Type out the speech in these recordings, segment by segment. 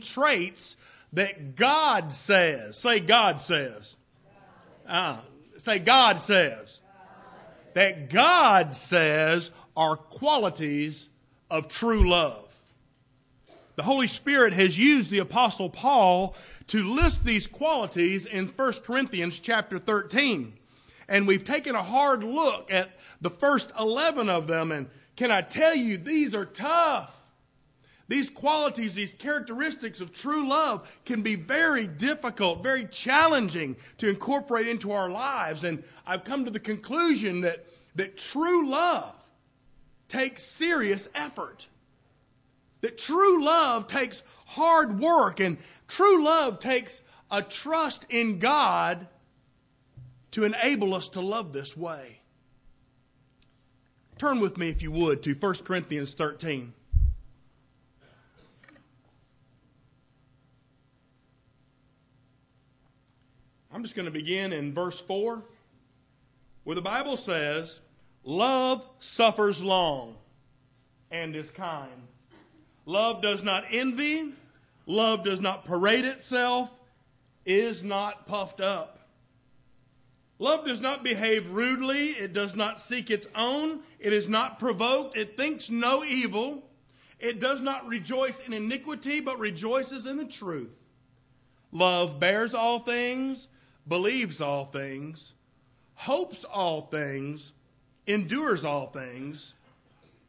traits that God says. Say, God says. Uh, say, God says. That God says are qualities of true love. The Holy Spirit has used the Apostle Paul to list these qualities in 1 Corinthians chapter 13. And we've taken a hard look at the first 11 of them. And can I tell you, these are tough. These qualities, these characteristics of true love can be very difficult, very challenging to incorporate into our lives. And I've come to the conclusion that, that true love takes serious effort. That true love takes hard work, and true love takes a trust in God to enable us to love this way. Turn with me, if you would, to 1 Corinthians 13. I'm just going to begin in verse 4, where the Bible says, Love suffers long and is kind. Love does not envy. Love does not parade itself, is not puffed up. Love does not behave rudely. It does not seek its own. It is not provoked. It thinks no evil. It does not rejoice in iniquity, but rejoices in the truth. Love bears all things believes all things, hopes all things, endures all things.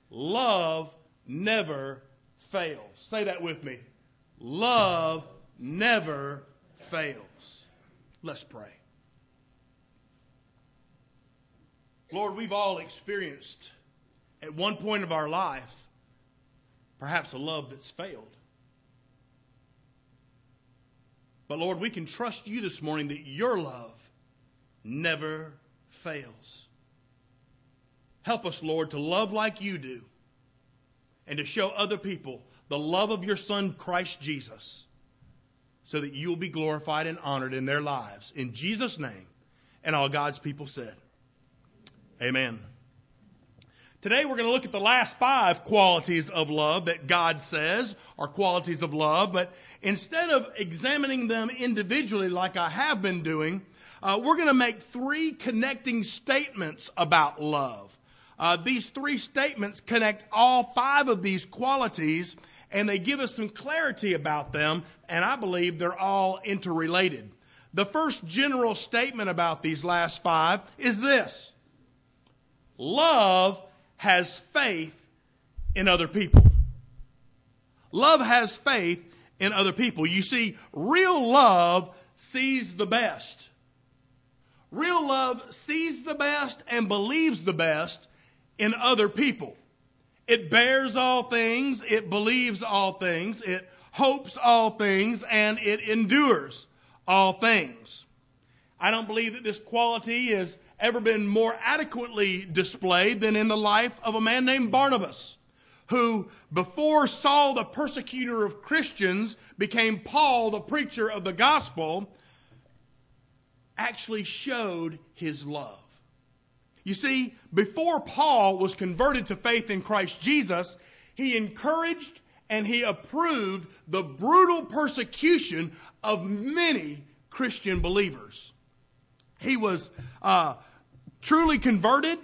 Love never fails. Say that with me. Love never fails. Let's pray. Lord, we've all experienced at one point of our life perhaps a love that's failed. But Lord, we can trust you this morning that your love never fails. Help us, Lord, to love like you do and to show other people the love of your Son, Christ Jesus, so that you will be glorified and honored in their lives. In Jesus' name, and all God's people said, Amen. Today we're going to look at the last five qualities of love that God says are qualities of love, but instead of examining them individually like I have been doing, uh, we're going to make three connecting statements about love. Uh, these three statements connect all five of these qualities and they give us some clarity about them, and I believe they're all interrelated. The first general statement about these last five is this Love has faith in other people. Love has faith in other people. You see, real love sees the best. Real love sees the best and believes the best in other people. It bears all things, it believes all things, it hopes all things, and it endures all things. I don't believe that this quality has ever been more adequately displayed than in the life of a man named Barnabas, who, before Saul the persecutor of Christians became Paul the preacher of the gospel, actually showed his love. You see, before Paul was converted to faith in Christ Jesus, he encouraged and he approved the brutal persecution of many Christian believers. He was uh, truly converted,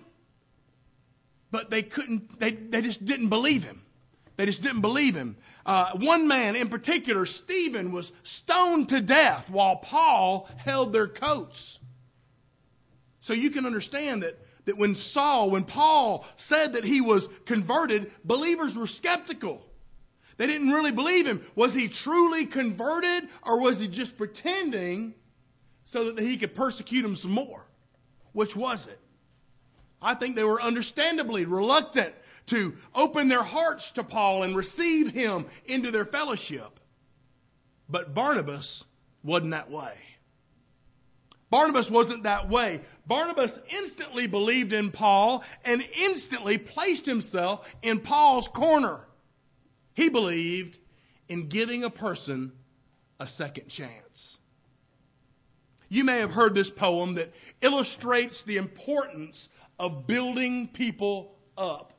but they couldn't, they, they just didn't believe him. They just didn't believe him. Uh, one man in particular, Stephen, was stoned to death while Paul held their coats. So you can understand that, that when Saul, when Paul said that he was converted, believers were skeptical. They didn't really believe him. Was he truly converted or was he just pretending so that he could persecute them some more. Which was it? I think they were understandably reluctant to open their hearts to Paul and receive him into their fellowship. But Barnabas wasn't that way. Barnabas wasn't that way. Barnabas instantly believed in Paul and instantly placed himself in Paul's corner. He believed in giving a person a second chance. You may have heard this poem that illustrates the importance of building people up.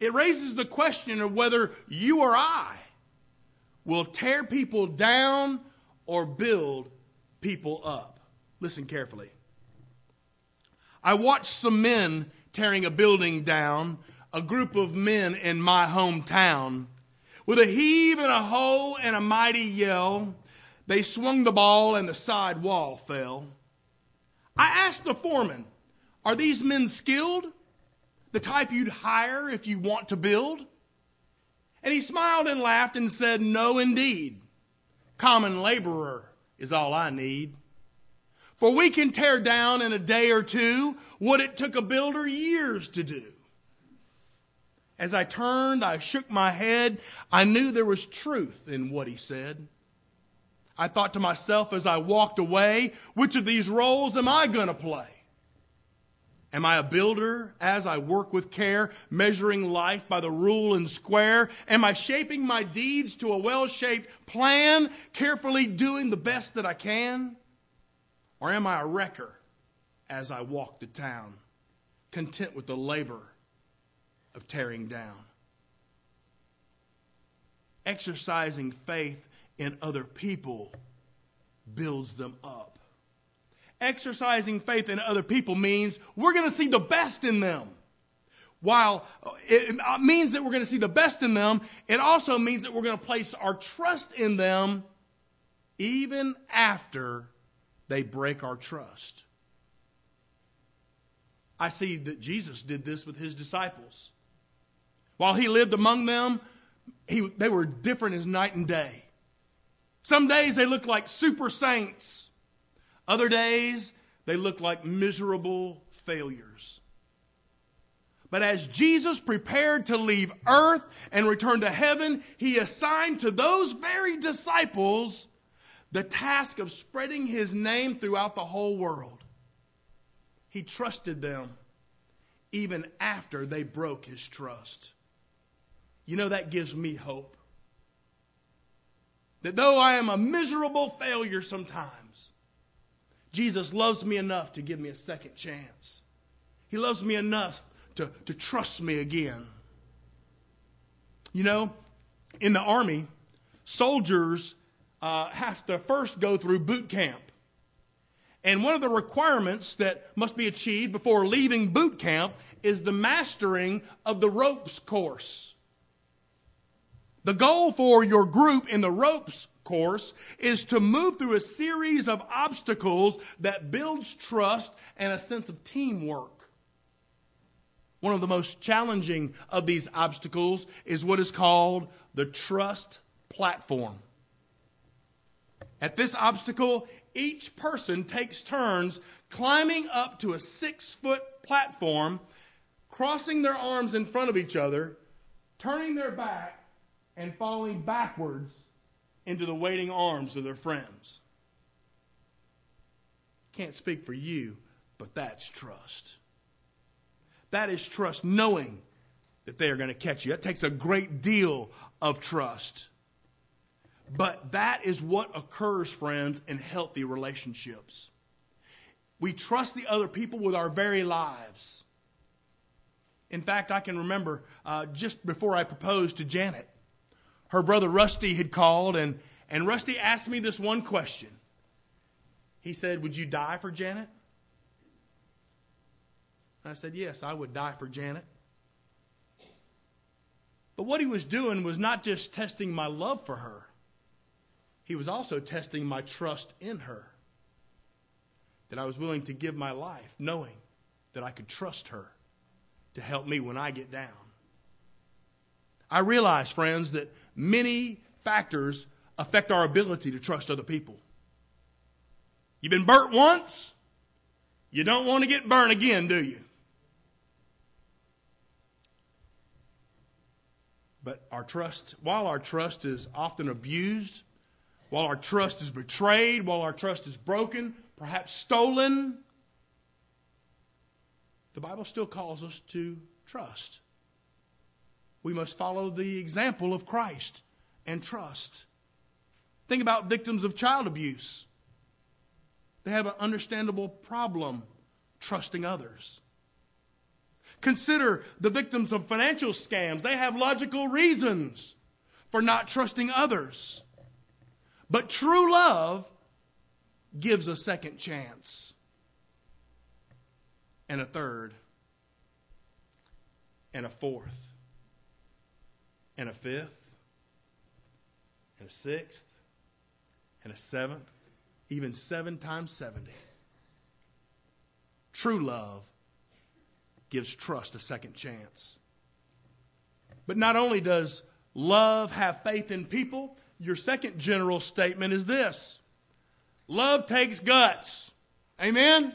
It raises the question of whether you or I will tear people down or build people up. Listen carefully. I watched some men tearing a building down, a group of men in my hometown. With a heave and a hoe and a mighty yell, they swung the ball and the side wall fell. I asked the foreman, Are these men skilled? The type you'd hire if you want to build? And he smiled and laughed and said, No, indeed. Common laborer is all I need. For we can tear down in a day or two what it took a builder years to do. As I turned, I shook my head. I knew there was truth in what he said. I thought to myself as I walked away, which of these roles am I going to play? Am I a builder as I work with care, measuring life by the rule and square? Am I shaping my deeds to a well shaped plan, carefully doing the best that I can? Or am I a wrecker as I walk the town, content with the labor of tearing down? Exercising faith in other people builds them up. Exercising faith in other people means we're going to see the best in them. While it uh, means that we're going to see the best in them, it also means that we're going to place our trust in them even after they break our trust. I see that Jesus did this with his disciples. While he lived among them, he, they were different as night and day. Some days they look like super saints. Other days they look like miserable failures. But as Jesus prepared to leave earth and return to heaven, he assigned to those very disciples the task of spreading his name throughout the whole world. He trusted them even after they broke his trust. You know, that gives me hope. That though I am a miserable failure sometimes, Jesus loves me enough to give me a second chance. He loves me enough to, to trust me again. You know, in the Army, soldiers uh, have to first go through boot camp. And one of the requirements that must be achieved before leaving boot camp is the mastering of the ropes course. The goal for your group in the ropes course is to move through a series of obstacles that builds trust and a sense of teamwork. One of the most challenging of these obstacles is what is called the trust platform. At this obstacle, each person takes turns climbing up to a six foot platform, crossing their arms in front of each other, turning their back, and falling backwards into the waiting arms of their friends. Can't speak for you, but that's trust. That is trust knowing that they are going to catch you. That takes a great deal of trust. But that is what occurs, friends, in healthy relationships. We trust the other people with our very lives. In fact, I can remember uh, just before I proposed to Janet, her brother Rusty had called, and, and Rusty asked me this one question. He said, Would you die for Janet? And I said, Yes, I would die for Janet. But what he was doing was not just testing my love for her, he was also testing my trust in her. That I was willing to give my life knowing that I could trust her to help me when I get down. I realize, friends, that many factors affect our ability to trust other people. You've been burnt once, you don't want to get burnt again, do you? But our trust, while our trust is often abused, while our trust is betrayed, while our trust is broken, perhaps stolen, the Bible still calls us to trust we must follow the example of Christ and trust. Think about victims of child abuse. They have an understandable problem trusting others. Consider the victims of financial scams. They have logical reasons for not trusting others. But true love gives a second chance, and a third, and a fourth, and a fifth, and a sixth, and a seventh, even seven times 70. True love gives trust a second chance. But not only does love have faith in people, your second general statement is this love takes guts. Amen?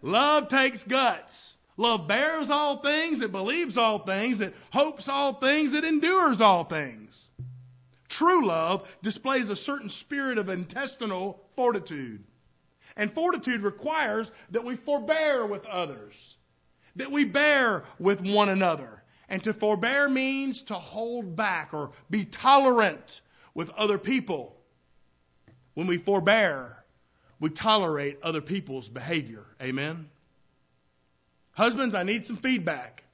Love takes guts. Love bears all things, it believes all things, it hopes all things, it endures all things. True love displays a certain spirit of intestinal fortitude. And fortitude requires that we forbear with others, that we bear with one another. And to forbear means to hold back or be tolerant with other people. When we forbear, we tolerate other people's behavior. Amen? Husbands, I need some feedback.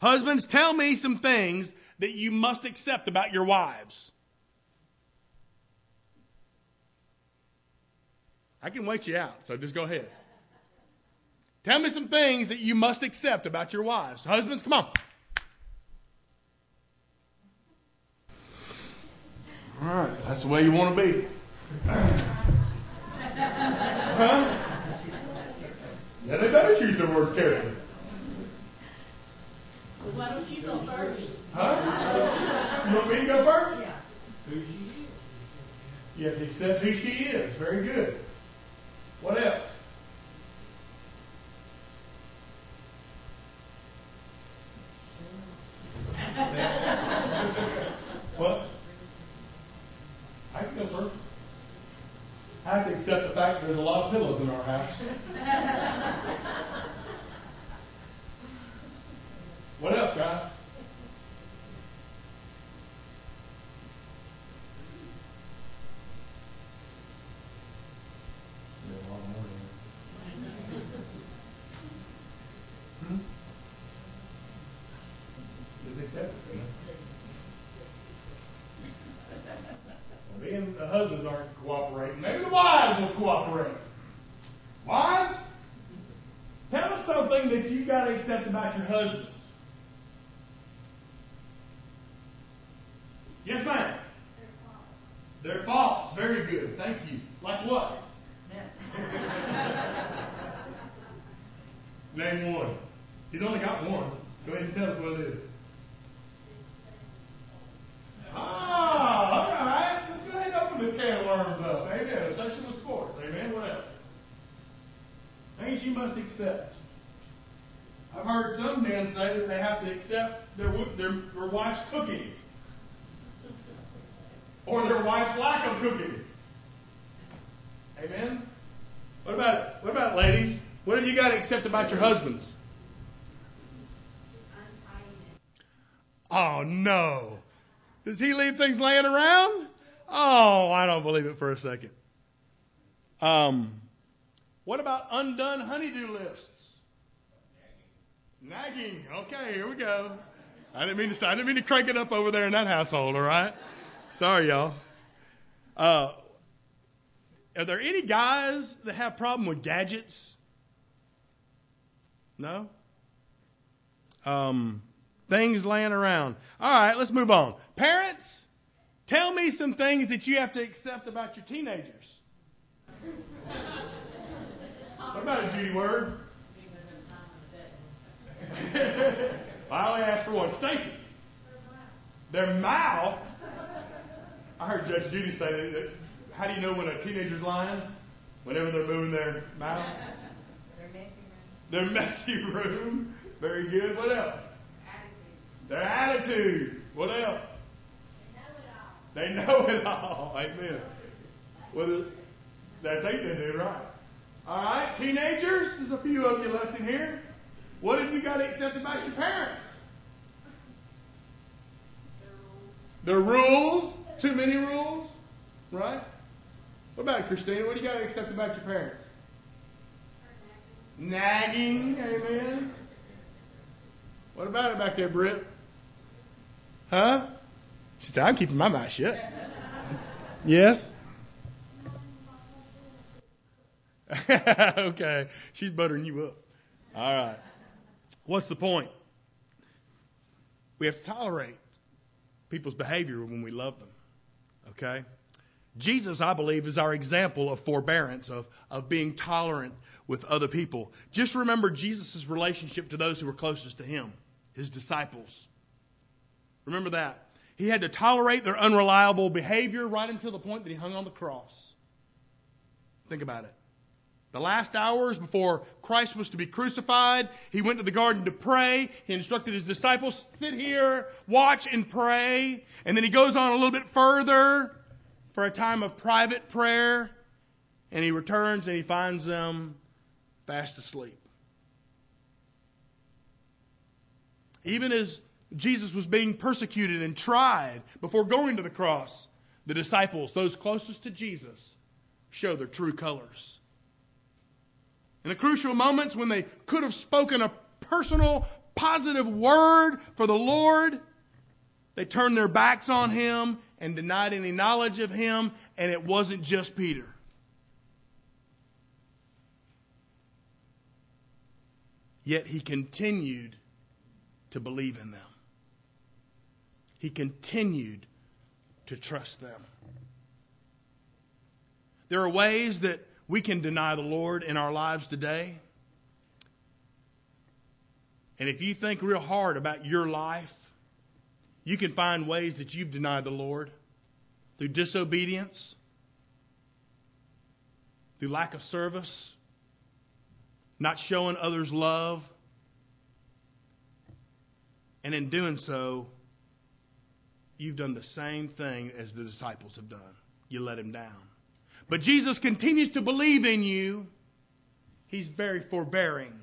Husbands, tell me some things that you must accept about your wives. I can wait you out, so just go ahead. Tell me some things that you must accept about your wives. Husbands, come on. All right, that's the way you want to be. huh? Yeah, they better choose their words carefully. Why don't you go first? Huh? You want me to go first? Yeah. Who she is. You have to accept who she is. Very good. What else? what? I can go first. I have to accept the fact that there's a lot of pillows in our house. what else, guys? Hmm? Just accept it, man. Well, being the husbands aren't cooperating, maybe the wives will cooperate. Wives, tell us something that you got to accept about your husbands. Yes, ma'am. Their faults. Very good. Thank you. Like what? Name one. He's only got one. Go ahead and tell us what it is. Ah, all right. Let's go ahead and open this can of worms up. Amen. Obsession with sports. Amen. What else? Things you must accept. I've heard some men say that they have to accept their, their, their wife's cooking or their wife's lack of cooking. Amen. What about what about ladies? What have you got to accept about your husbands? Oh no. Does he leave things laying around? Oh, I don't believe it for a second. Um, what about undone honeydew lists? Nagging. Okay, here we go. I didn't mean to. I didn't mean to crank it up over there in that household. All right. Sorry, y'all. Uh, are there any guys that have problem with gadgets? No. Um, things laying around. All right, let's move on. Parents, tell me some things that you have to accept about your teenagers. What about it, Judy Word? I only asked for one. Stacy, their mouth. I heard Judge Judy say that. How do you know when a teenager's lying? Whenever they're moving their mouth. Their messy room. Their messy room. Very good. What else? Their attitude. What else? They know it all. Amen. Well, they think they do, right? All right, teenagers. There's a few of you left in here. What have you got to accept about your parents? The rules. Too many rules, right? What about it, Christina? What do you got to accept about your parents? Nagging, amen. What about it back there, Britt? Huh? She said, I'm keeping my mouth shut. yes? okay. She's buttering you up. All right. What's the point? We have to tolerate people's behavior when we love them. Okay? Jesus, I believe, is our example of forbearance, of, of being tolerant with other people. Just remember Jesus' relationship to those who were closest to him, his disciples. Remember that. He had to tolerate their unreliable behavior right until the point that he hung on the cross. Think about it. The last hours before Christ was to be crucified, he went to the garden to pray. He instructed his disciples, sit here, watch, and pray. And then he goes on a little bit further for a time of private prayer. And he returns and he finds them fast asleep. Even as Jesus was being persecuted and tried before going to the cross, the disciples, those closest to Jesus, show their true colors. In the crucial moments when they could have spoken a personal, positive word for the Lord, they turned their backs on him and denied any knowledge of him, and it wasn't just Peter. Yet he continued to believe in them. He continued to trust them. There are ways that we can deny the Lord in our lives today. And if you think real hard about your life, you can find ways that you've denied the Lord through disobedience, through lack of service, not showing others love. And in doing so, you've done the same thing as the disciples have done. You let him down. But Jesus continues to believe in you. He's very forbearing.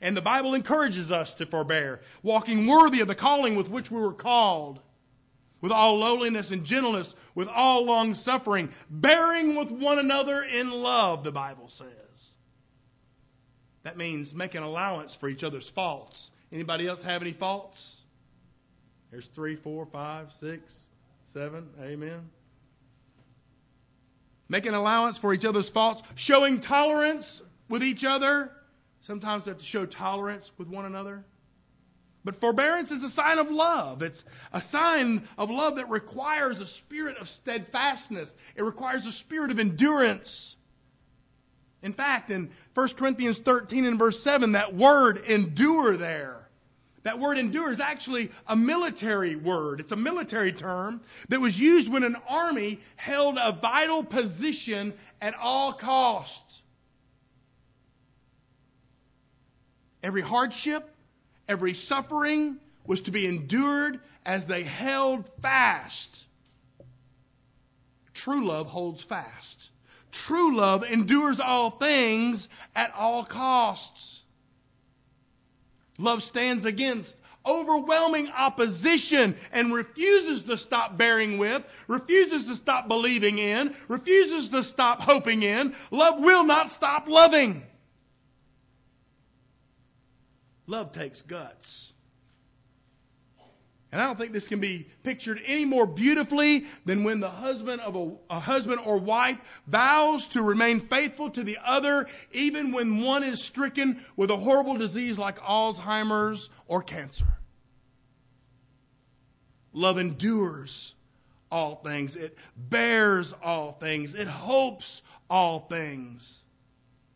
And the Bible encourages us to forbear, walking worthy of the calling with which we were called, with all lowliness and gentleness, with all long suffering, bearing with one another in love, the Bible says. That means making allowance for each other's faults. Anybody else have any faults? There's three, four, five, six, seven. Amen making allowance for each other's faults, showing tolerance with each other. Sometimes we have to show tolerance with one another. But forbearance is a sign of love. It's a sign of love that requires a spirit of steadfastness. It requires a spirit of endurance. In fact, in 1 Corinthians 13 and verse 7, that word endure there that word endure is actually a military word. It's a military term that was used when an army held a vital position at all costs. Every hardship, every suffering was to be endured as they held fast. True love holds fast. True love endures all things at all costs. Love stands against overwhelming opposition and refuses to stop bearing with, refuses to stop believing in, refuses to stop hoping in. Love will not stop loving. Love takes guts. And I don't think this can be pictured any more beautifully than when the husband of a, a, husband or wife vows to remain faithful to the other even when one is stricken with a horrible disease like Alzheimer's or cancer. Love endures all things. It bears all things. It hopes all things.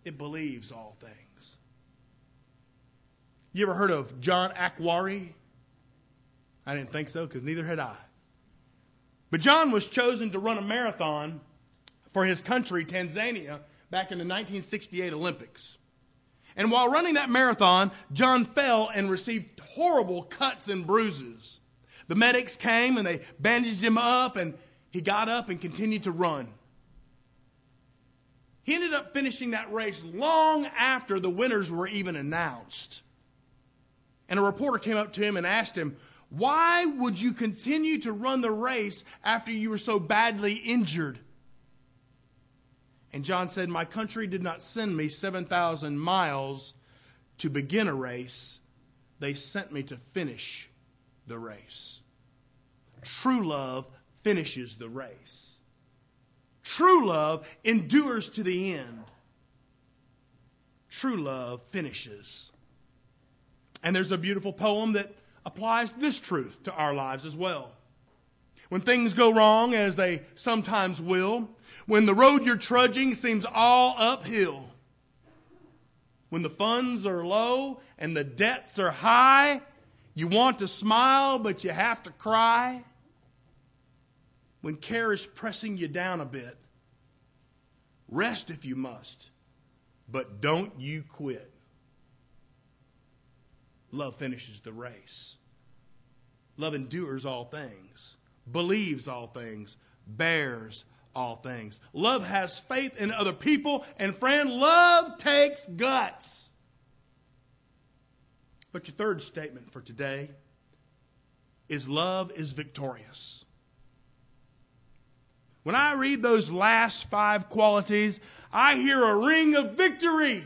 It believes all things. You ever heard of John Akhwari? I didn't think so because neither had I. But John was chosen to run a marathon for his country, Tanzania, back in the 1968 Olympics. And while running that marathon, John fell and received horrible cuts and bruises. The medics came and they bandaged him up, and he got up and continued to run. He ended up finishing that race long after the winners were even announced. And a reporter came up to him and asked him, why would you continue to run the race after you were so badly injured? And John said, My country did not send me 7,000 miles to begin a race, they sent me to finish the race. true love finishes the race. True love endures to the end. True love finishes. And there's a beautiful poem that applies this truth to our lives as well. When things go wrong, as they sometimes will, when the road you're trudging seems all uphill, when the funds are low and the debts are high, you want to smile, but you have to cry. When care is pressing you down a bit, rest if you must, but don't you quit. Love finishes the race. Love endures all things, believes all things, bears all things. Love has faith in other people, and friend, love takes guts. But your third statement for today is love is victorious. When I read those last five qualities, I hear a ring of victory.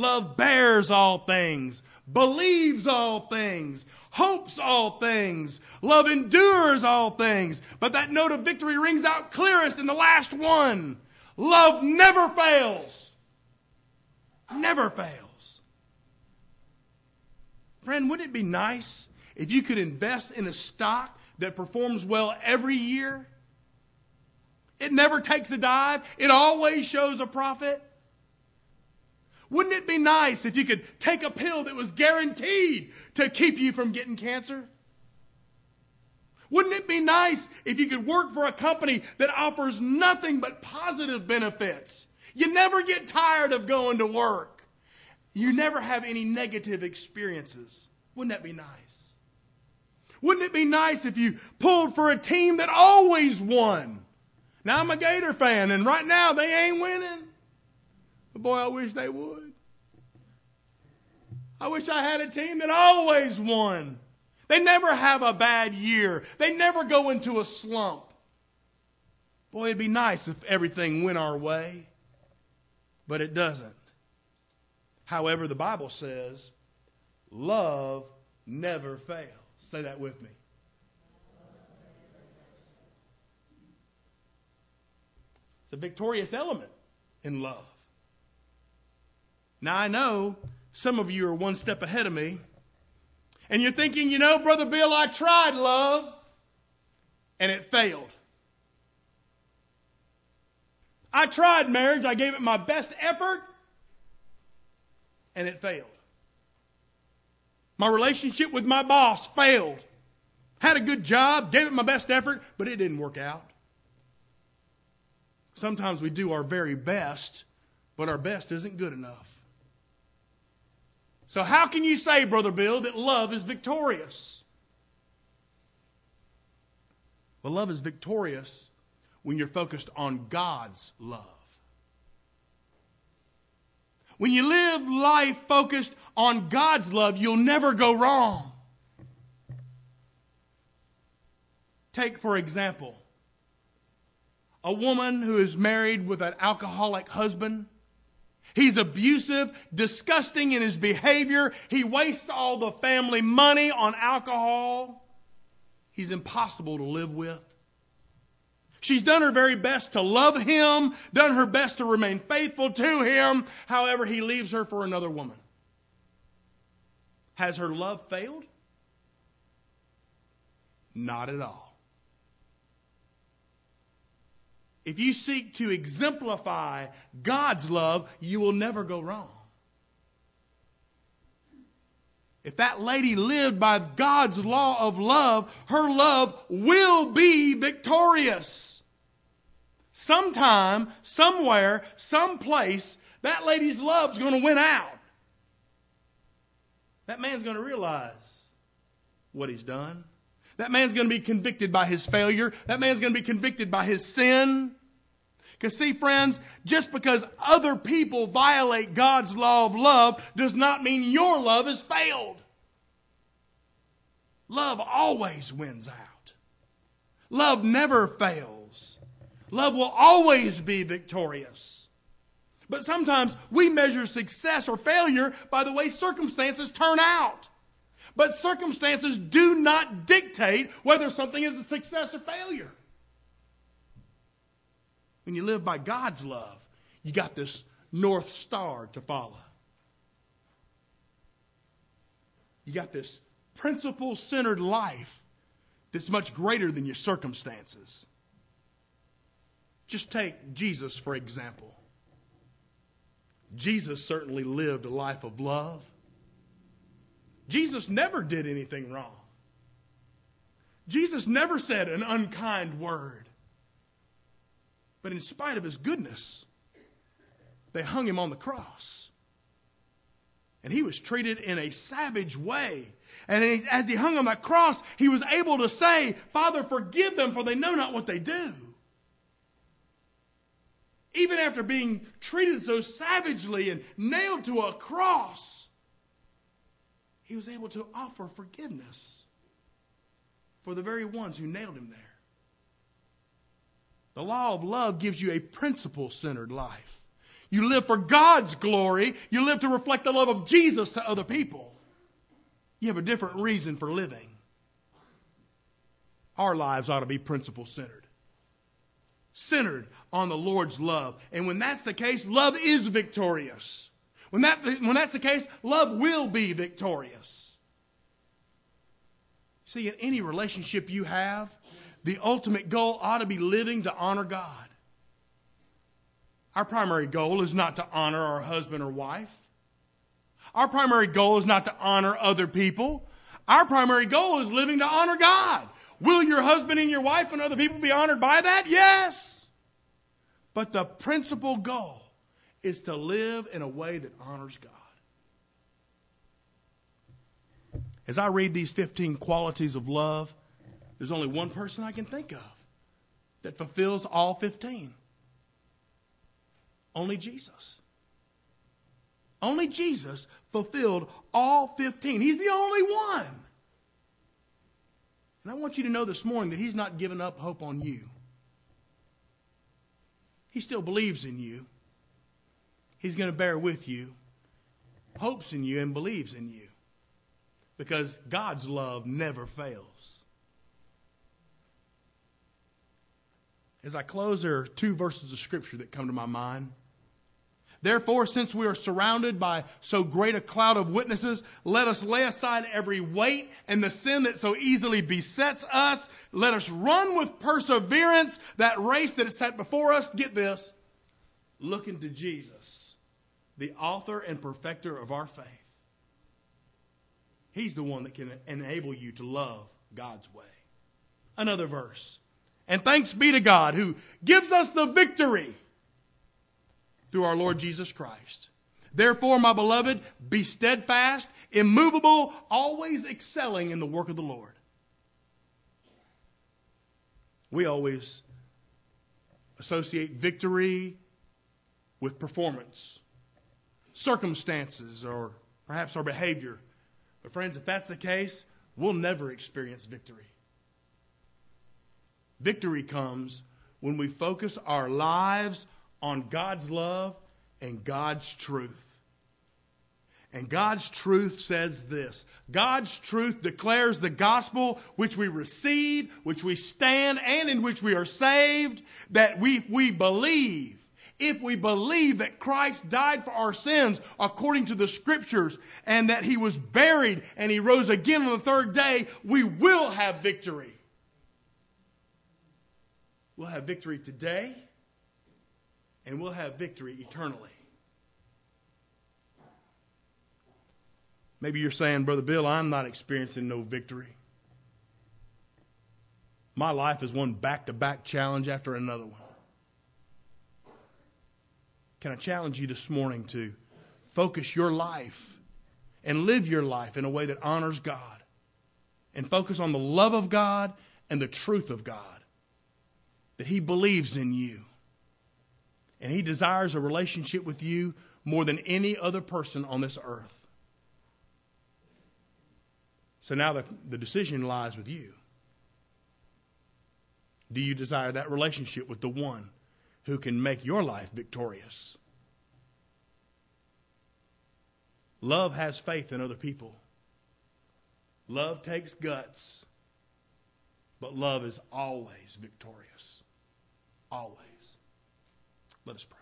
Love bears all things, believes all things, hopes all things, love endures all things. But that note of victory rings out clearest in the last one. Love never fails. Never fails. Friend, wouldn't it be nice if you could invest in a stock that performs well every year? It never takes a dive. It always shows a profit. Wouldn't it be nice if you could take a pill that was guaranteed to keep you from getting cancer? Wouldn't it be nice if you could work for a company that offers nothing but positive benefits? You never get tired of going to work. You never have any negative experiences. Wouldn't that be nice? Wouldn't it be nice if you pulled for a team that always won? Now I'm a Gator fan, and right now they ain't winning. But boy, I wish they would. I wish I had a team that always won. They never have a bad year. They never go into a slump. Boy, it'd be nice if everything went our way, but it doesn't. However, the Bible says, love never fails. Say that with me. It's a victorious element in love. Now, I know some of you are one step ahead of me, and you're thinking, you know, Brother Bill, I tried love, and it failed. I tried marriage, I gave it my best effort, and it failed. My relationship with my boss failed. Had a good job, gave it my best effort, but it didn't work out. Sometimes we do our very best, but our best isn't good enough. So, how can you say, Brother Bill, that love is victorious? Well, love is victorious when you're focused on God's love. When you live life focused on God's love, you'll never go wrong. Take, for example, a woman who is married with an alcoholic husband He's abusive, disgusting in his behavior. He wastes all the family money on alcohol. He's impossible to live with. She's done her very best to love him, done her best to remain faithful to him. However, he leaves her for another woman. Has her love failed? Not at all. If you seek to exemplify God's love, you will never go wrong. If that lady lived by God's law of love, her love will be victorious. Sometime, somewhere, someplace, that lady's love's going to win out. That man's going to realize what he's done. That man's going to be convicted by his failure. That man's going to be convicted by his sin. Because, see, friends, just because other people violate God's law of love does not mean your love has failed. Love always wins out, love never fails. Love will always be victorious. But sometimes we measure success or failure by the way circumstances turn out But circumstances do not dictate whether something is a success or failure. When you live by God's love, you got this North Star to follow. You got this principle centered life that's much greater than your circumstances. Just take Jesus, for example. Jesus certainly lived a life of love. Jesus never did anything wrong. Jesus never said an unkind word. But in spite of his goodness, they hung him on the cross. And he was treated in a savage way. And as he hung on that cross, he was able to say, Father, forgive them, for they know not what they do. Even after being treated so savagely and nailed to a cross, he was able to offer forgiveness for the very ones who nailed him there. The law of love gives you a principle centered life. You live for God's glory, you live to reflect the love of Jesus to other people. You have a different reason for living. Our lives ought to be principle centered, centered on the Lord's love. And when that's the case, love is victorious. When, that, when that's the case, love will be victorious. See, in any relationship you have, the ultimate goal ought to be living to honor God. Our primary goal is not to honor our husband or wife. Our primary goal is not to honor other people. Our primary goal is living to honor God. Will your husband and your wife and other people be honored by that? Yes. But the principal goal is to live in a way that honors God. As I read these 15 qualities of love, there's only one person I can think of that fulfills all 15. Only Jesus. Only Jesus fulfilled all 15. He's the only one. And I want you to know this morning that He's not given up hope on you. He still believes in you. He's going to bear with you, hopes in you, and believes in you. Because God's love never fails. As I close, there are two verses of Scripture that come to my mind. Therefore, since we are surrounded by so great a cloud of witnesses, let us lay aside every weight and the sin that so easily besets us. Let us run with perseverance that race that is set before us. Get this looking to Jesus, the author and perfecter of our faith. He's the one that can enable you to love God's way. Another verse. And thanks be to God who gives us the victory through our Lord Jesus Christ. Therefore, my beloved, be steadfast, immovable, always excelling in the work of the Lord. We always associate victory with performance, circumstances, or perhaps our behavior. But, friends, if that's the case, we'll never experience victory. Victory comes when we focus our lives on God's love and God's truth. And God's truth says this God's truth declares the gospel which we receive, which we stand, and in which we are saved, that we, we believe. If we believe that Christ died for our sins according to the scriptures and that he was buried and he rose again on the third day, we will have victory. We'll have victory today and we'll have victory eternally. Maybe you're saying, Brother Bill, I'm not experiencing no victory. My life is one back to back challenge after another one. Can I challenge you this morning to focus your life and live your life in a way that honors God and focus on the love of God and the truth of God? That He believes in you and He desires a relationship with you more than any other person on this earth. So now the, the decision lies with you. Do you desire that relationship with the one who can make your life victorious? Love has faith in other people. Love takes guts, but love is always victorious. Always. Let us pray.